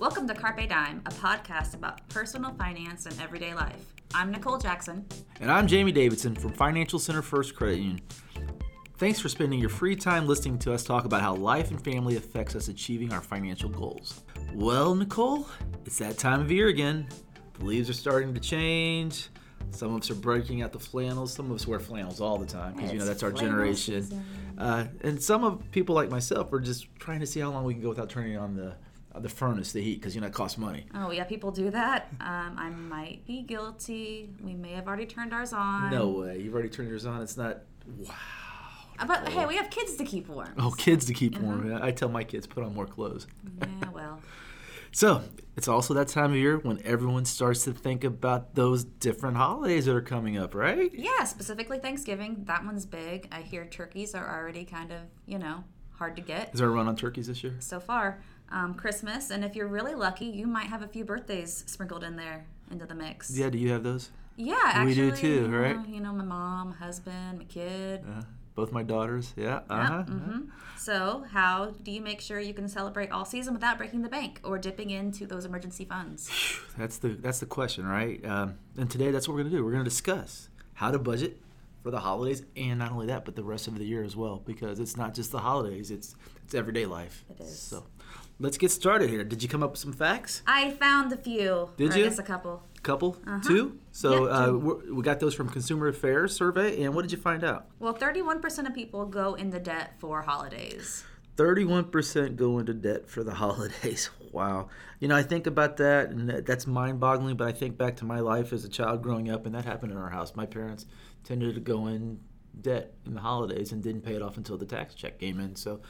Welcome to Carpe Dime, a podcast about personal finance and everyday life. I'm Nicole Jackson. And I'm Jamie Davidson from Financial Center First Credit Union. Thanks for spending your free time listening to us talk about how life and family affects us achieving our financial goals. Well, Nicole, it's that time of year again. The leaves are starting to change. Some of us are breaking out the flannels. Some of us wear flannels all the time because you know that's our generation. Uh, and some of people like myself are just trying to see how long we can go without turning on the the furnace, the heat, because you know it costs money. Oh, yeah, people do that. Um, I might be guilty. We may have already turned ours on. No way. You've already turned yours on. It's not. Wow. Uh, But hey, we have kids to keep warm. Oh, kids to keep warm. I tell my kids put on more clothes. Yeah, well. So it's also that time of year when everyone starts to think about those different holidays that are coming up, right? Yeah, specifically Thanksgiving. That one's big. I hear turkeys are already kind of, you know, hard to get Is there a run on turkeys this year? so far. Um, Christmas, and if you're really lucky, you might have a few birthdays sprinkled in there into the mix. Yeah, do you have those? Yeah, actually. We do too, you know, right? You know, my mom, my husband, my kid. Uh, both my daughters. Yeah. Uh huh. hmm So, how do you make sure you can celebrate all season without breaking the bank or dipping into those emergency funds? That's the that's the question, right? Um, and today that's what we're gonna do. We're gonna discuss how to budget for the holidays, and not only that, but the rest of the year as well, because it's not just the holidays; it's it's everyday life. It is. So, let's get started here. Did you come up with some facts? I found a few. Did you? I guess a couple. couple, two. So Yeah, uh, two. we're, we got those from Consumer Affairs survey, and what did you find out? Well, 31% of people go into debt for holidays. Thirty-one percent go into debt for the holidays. Wow. You know, I think about that, and that- that's mind-boggling. But I think back to my life as a child growing up, and that happened in our house. My parents tended to go in debt in the holidays and didn't pay it off until the tax check came in. So,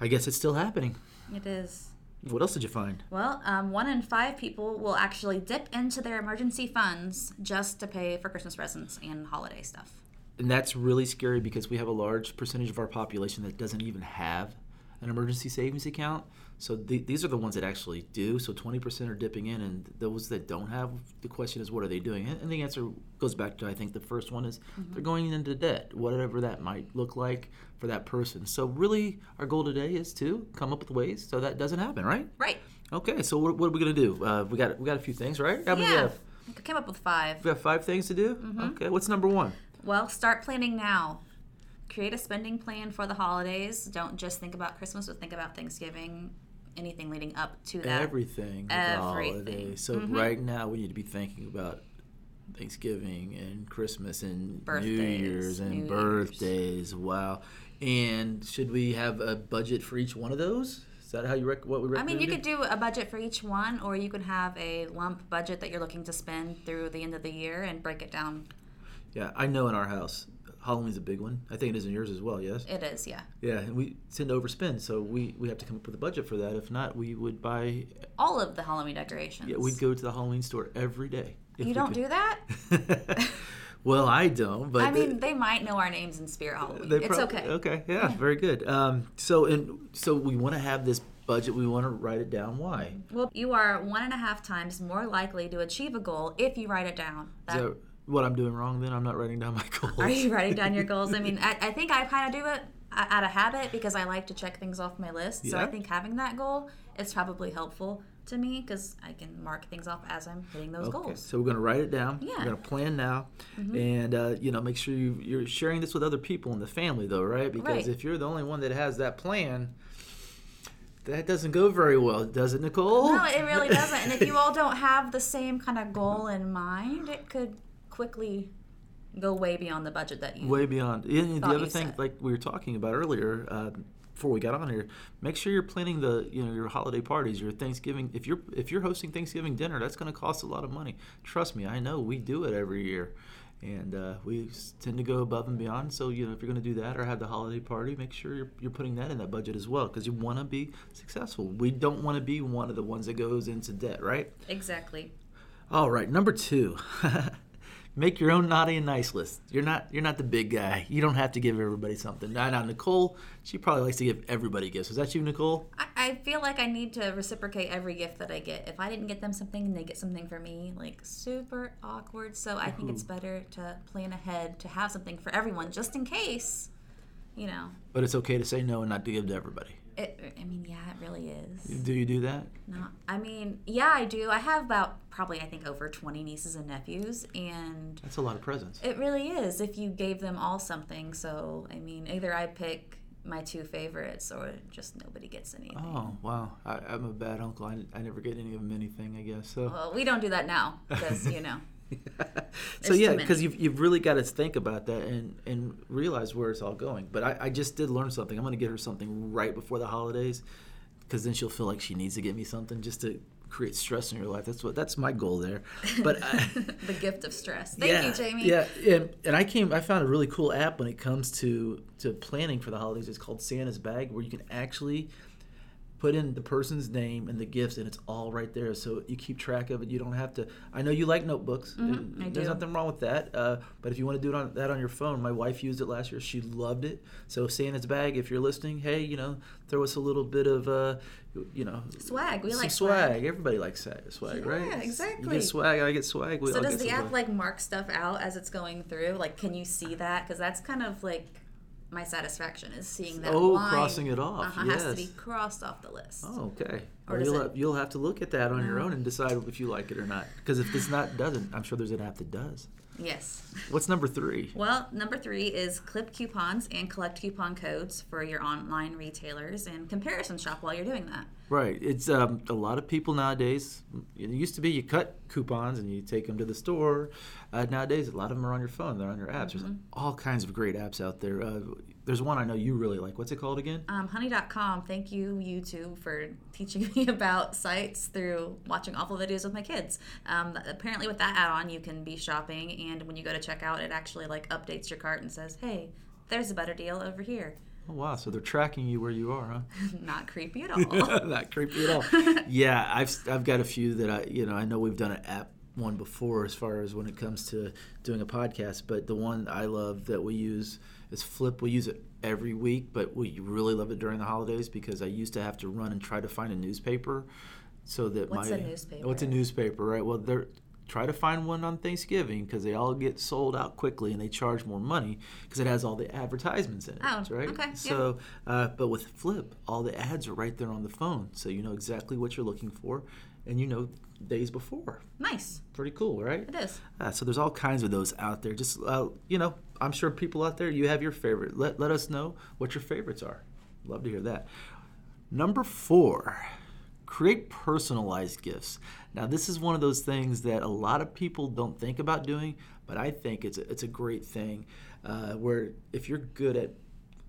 I guess it's still happening. It is. What else did you find? Well, um, one in five people will actually dip into their emergency funds just to pay for Christmas presents and holiday stuff. And that's really scary because we have a large percentage of our population that doesn't even have an emergency savings account. So th- these are the ones that actually do. So 20% are dipping in, and those that don't have, the question is, what are they doing? And the answer goes back to I think the first one is they're going into debt, whatever that might look like for that person. So really, our goal today is to come up with ways so that doesn't happen, right? Right. Okay. So what, what are we gonna do? Uh, we got we got a few things, right? How yeah. have? I came up with five. We have five things to do. Okay. What's number one? Well, start planning now. Create a spending plan for the holidays. Don't just think about Christmas, but think about Thanksgiving, anything leading up to that. everything Everything. So mm-hmm. right now we need to be thinking about Thanksgiving and Christmas and New Year's and New Year's. birthdays. Wow. And should we have a budget for each one of those? Is that how you rec- what we recommend? I mean, you could do a budget for each one, or you could have a lump budget that you're looking to spend through the end of the year and break it down. Yeah, I know in our house Halloween's a big one. I think it is in yours as well. Yes. It is, yeah. Yeah, and we tend to overspend, so we we have to come up with a budget for that. If not, we would buy. All of the Halloween decorations. Yeah, we'd go to the Halloween store every day. You don't could. do that? well, I don't, but I mean, they might know our names in Spirit Halloween. They it's prob- okay. Okay, yeah, very good. Um, so and so we want to have this budget. We want to write it down. Why? Well, you are one and a half times more likely to achieve a goal if you write it down. That what I'm doing wrong? Then I'm not writing down my goals. are you writing down your goals? I mean, I, I think I kind of do it uh, out of habit because I like to check things off my list. So I think having that goal is probably helpful to me because I can mark things off as I'm hitting those Okay, goals. so we're going to write it down. Yeah. Mm-hmm. We're going to plan now, and uh, you know, make sure you, you're sharing this with other people in the family, though, right? Because Right. if you're the only one that has that plan, that doesn't go very well, does it, Nicole? No, it really doesn't. And if you all don't have the same kind of goal in mind, it could quickly go way beyond the budget that you. way beyond. And the other thing, said. like we were talking about earlier, uh, before we got on here, make sure you're planning the you know your holiday parties, your Thanksgiving. If you're if you're hosting Thanksgiving dinner, that's going to cost a lot of money. Trust me, I know. We do it every year, and uh, we tend to go above and beyond. So you know if you're going to do that or have the holiday party, make sure you're, you're putting that in that budget as well because you want to be successful. We don't want to be one of the ones that goes into debt, right? Exactly. All right, number two. Make your own naughty and nice list. You're not you're not the big guy. You don't have to give everybody something. Now, now Nicole, she probably likes to give everybody gifts. Is that you, Nicole? I, I feel like I need to reciprocate every gift that I get. If I didn't get them something and they get something for me, like super awkward. So I think it's better to plan ahead to have something for everyone just in case, you know. But it's okay to say no and not to give to everybody. It, I mean, yeah, it really is. Do you do that? No, I mean, yeah, I do. I have about probably I think over 20 nieces and nephews and That's a lot of presents. it really is if you gave them all something. So, I mean, either I pick my two favorites or just nobody gets anything. Oh wow, I, I'm a bad uncle. I, I never get any of them anything. I guess so. Well, we don't do that now because, you know. so yeah, because you've, you've really got to think about that and and realize where it's all going. But I, I just did learn something. I'm going to get her something right before the holidays, because then she'll feel like she needs to get me something just to create stress in your life. That's what that's my goal there. But I, the gift of stress. Thank yeah, you, Jamie. Yeah, and, and I came. I found a really cool app when it comes to to planning for the holidays. It's called Santa's Bag, where you can actually put in the person's name and the gifts, and it's all right there. So you keep track of it. You don't have to. I know you like notebooks. Mm-hmm, I There's do. nothing wrong with that. Uh, but if you want to do it on that on your phone, my wife used it last year. She loved it. So Santa's Bag, if you're listening, hey, you know, throw us a little bit of, uh, you know, Swag. We like swag. swag. Everybody likes swag, swag right? Yeah, You get swag. I get swag. We So does the app swag. like mark stuff out as it's going through? Like, can you see that? Because that's kind of like my satisfaction is seeing that. Oh, line, crossing it off, Uh-huh, Has to be yes. crossed off the list. Oh, okay. Or Well, you'll, it- have, you'll have to look at that on your own and decide if you like it or not. Because if this not doesn't, I'm sure there's an app that does. Yes. What's number three? Well, number three is clip coupons and collect coupon codes for your online retailers and comparison shop while you're doing that. Right. It's um, a lot of people nowadays. It used to be you cut coupons and you take them to the store. Uh, nowadays, a lot of them are on your phone. They're on your apps. There's all kinds of great apps out there. Uh, there's one I know you really like. What's it called again? Um, honey.com, thank you, YouTube, for teaching me about sites through watching awful videos with my kids. Um, apparently, with that add on, you can be shopping, and when you go to checkout, it actually like updates your cart and says, hey, there's a better deal over here. Oh wow! So they're tracking you where you are, huh? Not creepy at all. Not creepy at all. yeah, I've I've got a few that I you know I know we've done an app one before as far as when it comes to doing a podcast, but the one I love that we use is Flipp. We use it every week, but we really love it during the holidays because I used to have to run and try to find a newspaper so that What's my a newspaper? What's a newspaper, right? Well, they're try to find one on Thanksgiving because they all get sold out quickly and they charge more money because it has all the advertisements in it, Oh, right? okay, yeah. So, uh, but with Flipp, all the ads are right there on the phone, so you know exactly what you're looking for, and you know days before. nice. Pretty cool, right? It is. Uh, so there's all kinds of those out there. Just uh, you know, I'm sure people out there, you have your favorite. Let let us know what your favorites are. Love to hear that. Number four, create personalized gifts. Now this is one of those things that a lot of people don't think about doing, but I think it's a, it's a great thing. Uh, where if you're good at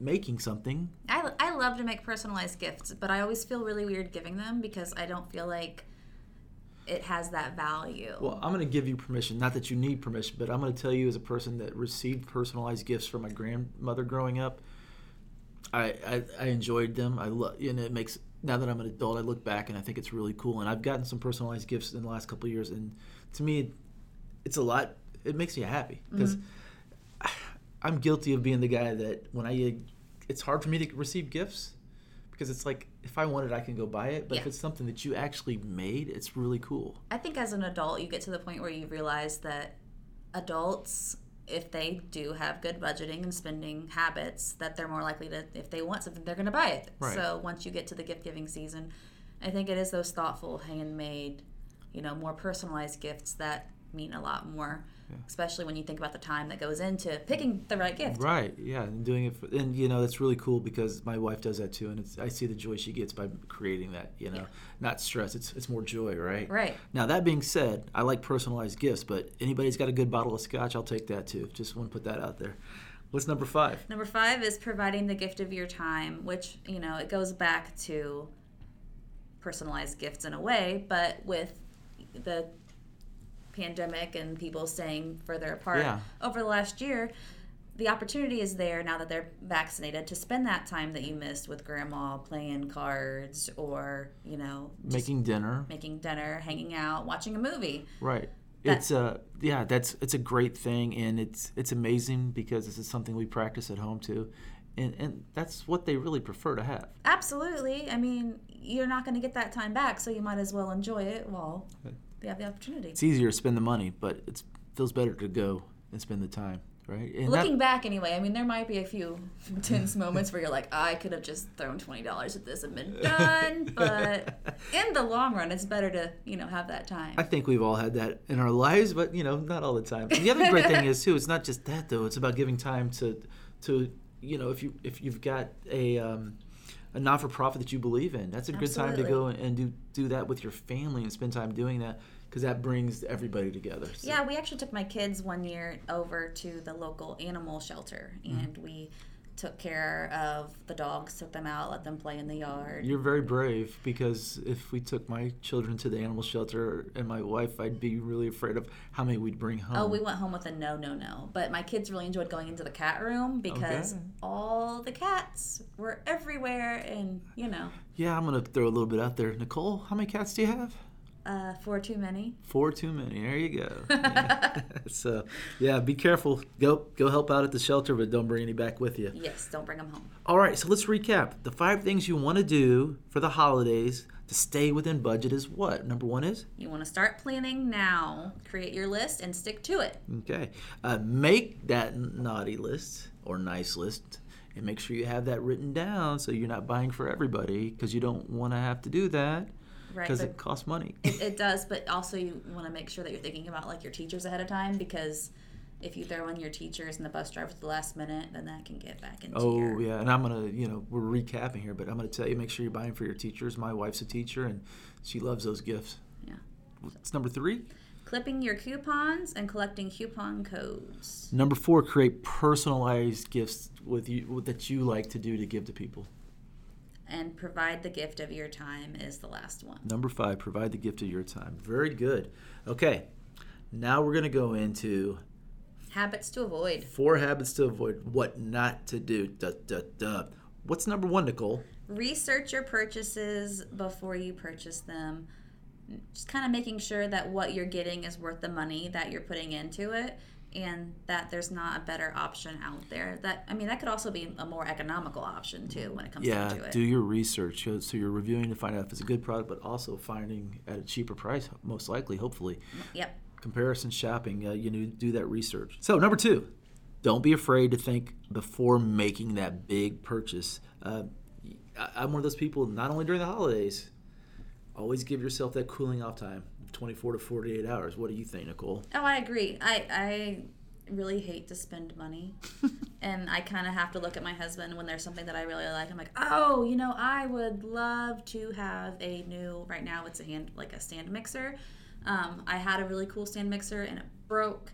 making something, I, I love to make personalized gifts, but I always feel really weird giving them because I don't feel like it has that value. Well, I'm going to give you permission. Not that you need permission, but I'm going to tell you as a person that received personalized gifts from my grandmother growing up. I I, I enjoyed them. I love, and it makes now that I'm an adult, I look back and I think it's really cool. And I've gotten some personalized gifts in the last couple of years, and to me, it's a lot. It makes me happy mm-hmm. because I'm guilty of being the guy that when I, it's hard for me to receive gifts because it's like if I want it, I can go buy it. But if it's something that you actually made, it's really cool. I think as an adult, you get to the point where you realize that adults, if they do have good budgeting and spending habits, that they're more likely to, if they want something, they're going to buy it. Right. So once you get to the gift giving season, I think it is those thoughtful, handmade, you know, more personalized gifts that mean a lot more, especially when you think about the time that goes into picking the right gift. Right. Yeah, and doing it, for, and you know that's really cool because my wife does that too, and it's, I see the joy she gets by creating that. You know, Yeah. not stress. It's it's more joy, right? Right. Now that being said, I like personalized gifts, but anybody's got a good bottle of scotch, I'll take that too. Just want to put that out there. What's number five? Number five is providing the gift of your time, which, you know, it goes back to personalized gifts in a way, but with the pandemic and people staying further apart Yeah. over the last year, the opportunity is there now that they're vaccinated to spend that time that you missed with grandma playing cards or, you know, Making dinner. making dinner, hanging out, watching a movie. Right. That- It's a yeah, that's it's a great thing and it's it's amazing because this is something we practice at home too. And and that's what they really prefer to have. Absolutely. I mean, you're not going to get that time back, so you might as well enjoy it while you have the opportunity. It's easier to spend the money, but it feels better to go and spend the time. right? And Looking back, anyway, I mean, there might be a few tense moments where you're like, I could have just thrown twenty dollars at this and been done. But in the long run, it's better to you know have that time. I think we've all had that in our lives, but you know, not all the time. And the other great thing is too, it's not just that though. It's about giving time to, to you know, if you if you've got a um, a non for profit that you believe in, that's a good time to go and do do that with your family and spend time doing that because that brings everybody together. So. Yeah, we actually took my kids one year over to the local animal shelter, and Mm-hmm. we took care of the dogs, took them out, let them play in the yard. You're very brave because if we took my children to the animal shelter and my wife, I'd be really afraid of how many we'd bring home. Oh, we went home with a no, no, no. But my kids really enjoyed going into the cat room because Okay. all the cats were everywhere, and you know, yeah, I'm gonna throw a little bit out there. Nicole, how many cats do you have? Uh, four too many. Four too many. There you go. Yeah. so, yeah, be careful. Go go help out at the shelter, but don't bring any back with you. Yes, don't bring them home. All right, so let's recap. The five things you want to do for the holidays to stay within budget is what? Number one is You want to start planning now. Create your list and stick to it. okay. Uh, make that naughty list or nice list, and make sure you have that written down so you're not buying for everybody because you don't want to have to do that. Because but- it costs money. It, it does, but also you want to make sure that you're thinking about like your teachers ahead of time because if you throw in your teachers and the bus driver at the last minute, then that can get back into Oh your. yeah, and I'm gonna, you know, we're recapping here, but I'm gonna tell you, make sure you're buying for your teachers. My wife's a teacher, and she loves those gifts. Yeah. What's number three? Clipping your coupons and collecting coupon codes. Number four, create personalized gifts with you that you like to do to give to people. And provide the gift of your time is the last one. Number five, provide the gift of your time. Very good. Okay, now we're gonna go into Habits to avoid. four habits to avoid, what not to do. Duh, duh, duh. What's number one, Nicole? Research your purchases before you purchase them. Just kind of making sure that what you're getting is worth the money that you're putting into it and that there's not a better option out there. That I mean that could also be a more economical option too when it comes Yeah, down to it. do your research. So you're reviewing to find out if it's a good product, but also finding at a cheaper price, most likely, hopefully. Yep. Comparison shopping, uh, you know, do that research. So number two, don't be afraid to think before making that big purchase. Uh, I'm one of those people. Not only during the holidays, always give yourself that cooling off time, 24 to 48 hours. What do you think, Nicole? Oh, I agree. I I really hate to spend money. and I kind of have to look at my husband when there's something that I really like. I'm like, "Oh, you know, I would love to have a new right now it's a hand like a stand mixer. Um, I had a really cool stand mixer and it broke.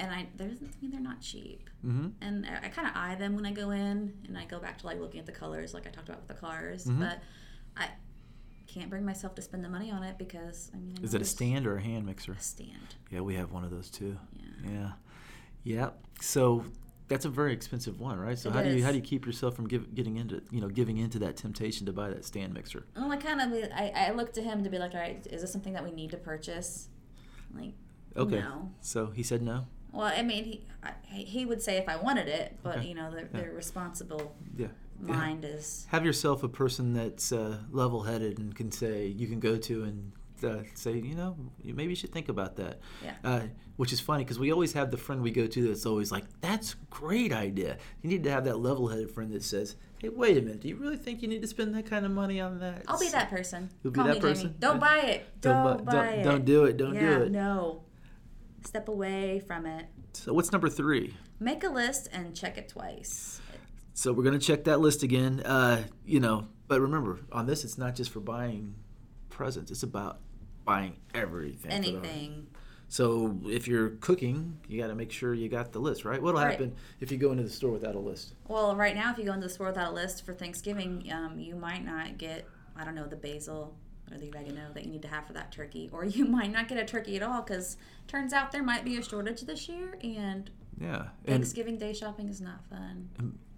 And I mean they're not cheap. Mm-hmm. And I, I kind of eye them when I go in and I go back to like looking at the colors like I talked about with the cars, Mhm. but I can't bring myself to spend the money on it because I mean I Is it a stand or a hand mixer? A stand. Yeah, we have one of those too. Yeah. Yeah, yeah. So that's a very expensive one, right? So It how do you how do you keep yourself from give, getting into you know giving into that temptation to buy that stand mixer? Well, I kind of I, I look to him to be like, all right, is this something that we need to purchase? Like, Okay. no. So he said no. Well, I mean, he I, he would say if I wanted it, but Okay. you know, they're they're responsible Yeah. Mind is Have yourself a person that's uh, level-headed and can say you can go to and uh, say you know maybe you should think about that. Yeah. Uh, which is funny because we always have the friend we go to that's always like that's a great idea. You need to have that level-headed friend that says, hey, wait a minute, do you really think you need to spend that kind of money on that? I'll be that person. You'll be that me person? Jamie. Don't buy it. Don't Don't, bu- buy don't- it. don't do it. Don't do yeah, it. No. Step away from it. So what's number three? Make a list and check it twice. So we're gonna check that list again. Uh, you know, but remember on this, it's not just for buying presents. It's about buying everything. for the holiday. Anything. So if you're cooking, you got to make sure you got the list, right? What'll Right. happen if you go into the store without a list? Well, right now, if you go into the store without a list for Thanksgiving, um, you might not get, I don't know, the basil or the oregano that you need to have for that turkey. Or you might not get a turkey at all because turns out there might be a shortage this year and Yeah, and Thanksgiving Day shopping is not fun.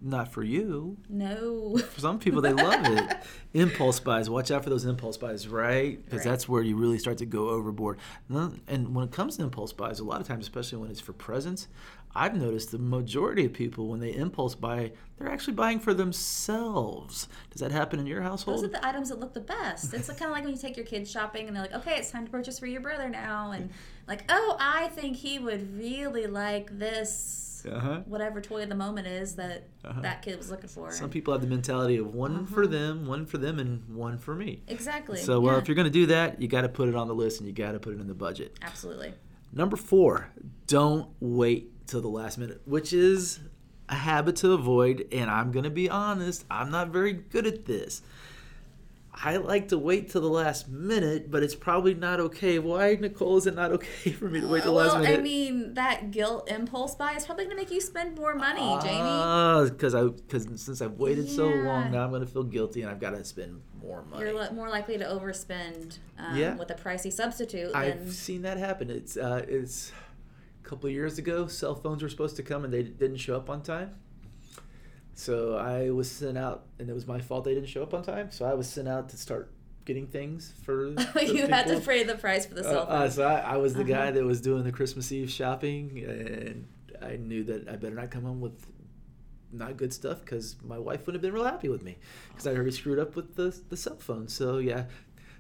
Not for you. No. For some people, they love it. impulse buys. Watch out for those impulse buys, right? Because Right. that's where you really start to go overboard. And when it comes to impulse buys, a lot of times, especially when it's for presents, I've noticed the majority of people, when they impulse buy, they're actually buying for themselves. Does that happen in your household? Those are the items that look the best. It's kind of like when you take your kids shopping and they're like, okay, it's time to purchase for your brother now. And like, oh, I think he would really like this Uh-huh. whatever toy of the moment is that Uh-huh. that kid was looking for. Some people have the mentality of one for Uh-huh. them, one for them, and one for me. exactly. So, well, yeah. if you're going to do that, you got to put it on the list and you got to put it in the budget. absolutely. Number four, don't wait till the last minute, which is a habit to avoid. And I'm going to be honest, I'm not very good at this. I like to wait till the last minute, but it's probably not okay. Why, Nicole, is it not okay for me to wait till the well, last minute? I mean, that guilt impulse buy is probably going to make you spend more money, Jamie. because I because since I've waited so long, now I'm going to feel guilty and I've got to spend more money. You're li- more likely to overspend um, Yeah. with a pricey substitute I've than seen that happen. It's uh, it's a couple of years ago. Cell phones were supposed to come and they didn't show up on time. So I was sent out, and it was my fault they didn't show up on time. So I was sent out to start getting things for. you had to people. pay the price for the Uh, cell phone. uh, so I, I was the guy Uh-huh. that was doing the Christmas Eve shopping, and I knew that I better not come home with not good stuff because my wife wouldn't have been real happy with me because I already screwed up with the the cell phone. So yeah,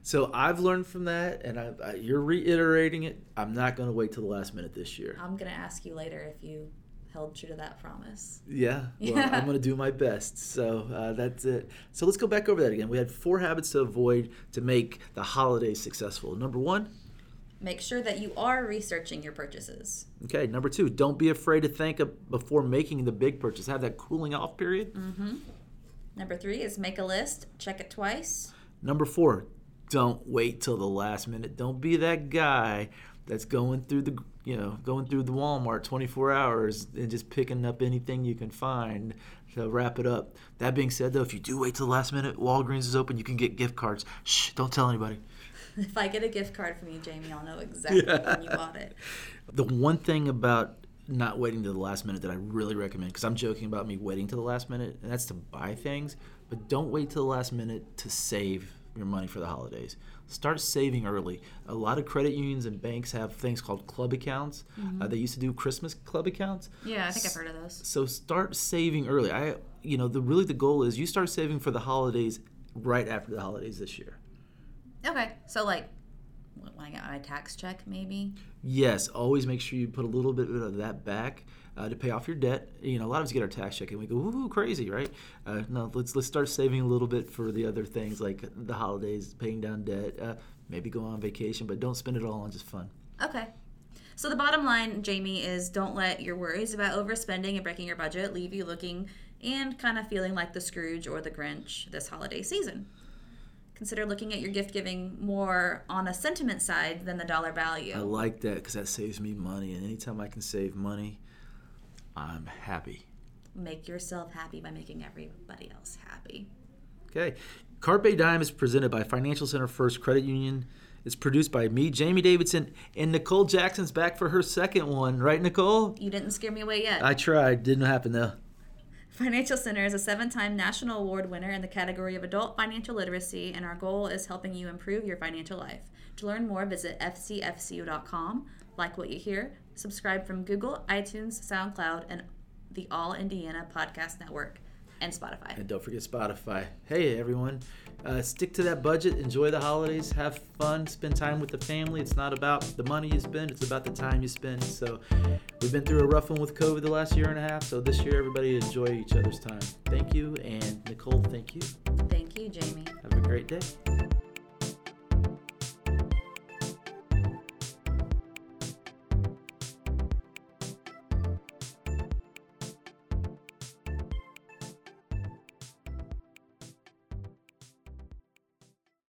so I've learned from that, and I, I you're reiterating it. I'm not going to wait till the last minute this year. I'm going to ask you later if you held true to that promise. Yeah, well, Yeah. I'm going to do my best. So uh, that's it. So let's go back over that again. We had four habits to avoid to make the holidays successful. Number one, Make sure that you are researching your purchases. Okay, number two, don't be afraid to think before making the big purchase. Have that cooling off period. Mm-hmm. Number three is make a list, check it twice. Number four, don't wait till the last minute. Don't be that guy that's going through the you know going through the Walmart 24 hours and just picking up anything you can find to wrap it up. That being said, though, if you do wait till the last minute, Walgreens is open. You can get gift cards. Shh, don't tell anybody. If I get a gift card from you, Jamie, I'll know exactly when you bought it. The one thing about not waiting to the last minute that I really recommend, because I'm joking about me waiting to the last minute, and that's to buy things, but don't wait till the last minute to save your money for the holidays. Start saving early. A lot of credit unions and banks have things called club accounts. Uh, they used to do Christmas club accounts. Yeah, I think I've heard of those. So start saving early. I, you know, the really the goal is you start saving for the holidays right after the holidays this year. Okay, so like when I get my tax check, maybe. Yes, always make sure you put a little bit of that back uh, to pay off your debt. You know, a lot of us get our tax check and we go, "Ooh, crazy!" Right? Uh, no, let's let's start saving a little bit for the other things like the holidays, paying down debt, uh, maybe go on vacation, but don't spend it all on just fun. Okay. So the bottom line, Jamie, is don't let your worries about overspending and breaking your budget leave you looking and kind of feeling like the Scrooge or the Grinch this holiday season. Consider looking at your gift giving more on a sentiment side than the dollar value. I like that because that saves me money, and anytime I can save money, I'm happy. Make yourself happy by making everybody else happy. Okay. Carpe Dime is presented by Financial Center First Credit Union. It's produced by me, Jamie Davidson, and Nicole Jackson's back for her second one, right, Nicole? You didn't scare me away yet. I tried. Didn't happen though. Financial Center is a seven time national award winner in the category of adult financial literacy, and our goal is helping you improve your financial life. To learn more, visit fcfcu.com. Like what you hear, subscribe from Google, iTunes, SoundCloud, and the All Indiana Podcast Network, and Spotify. And don't forget Spotify. Hey, everyone. Uh, stick to that budget. Enjoy the holidays. Have fun. Spend time with the family. It's not about the money you spend, it's about the time you spend. So, we've been through a rough one with COVID the last year and a half. So, this year, everybody enjoy each other's time. Thank you. And Nicole, thank you. Thank you, Jamie. Have a great day.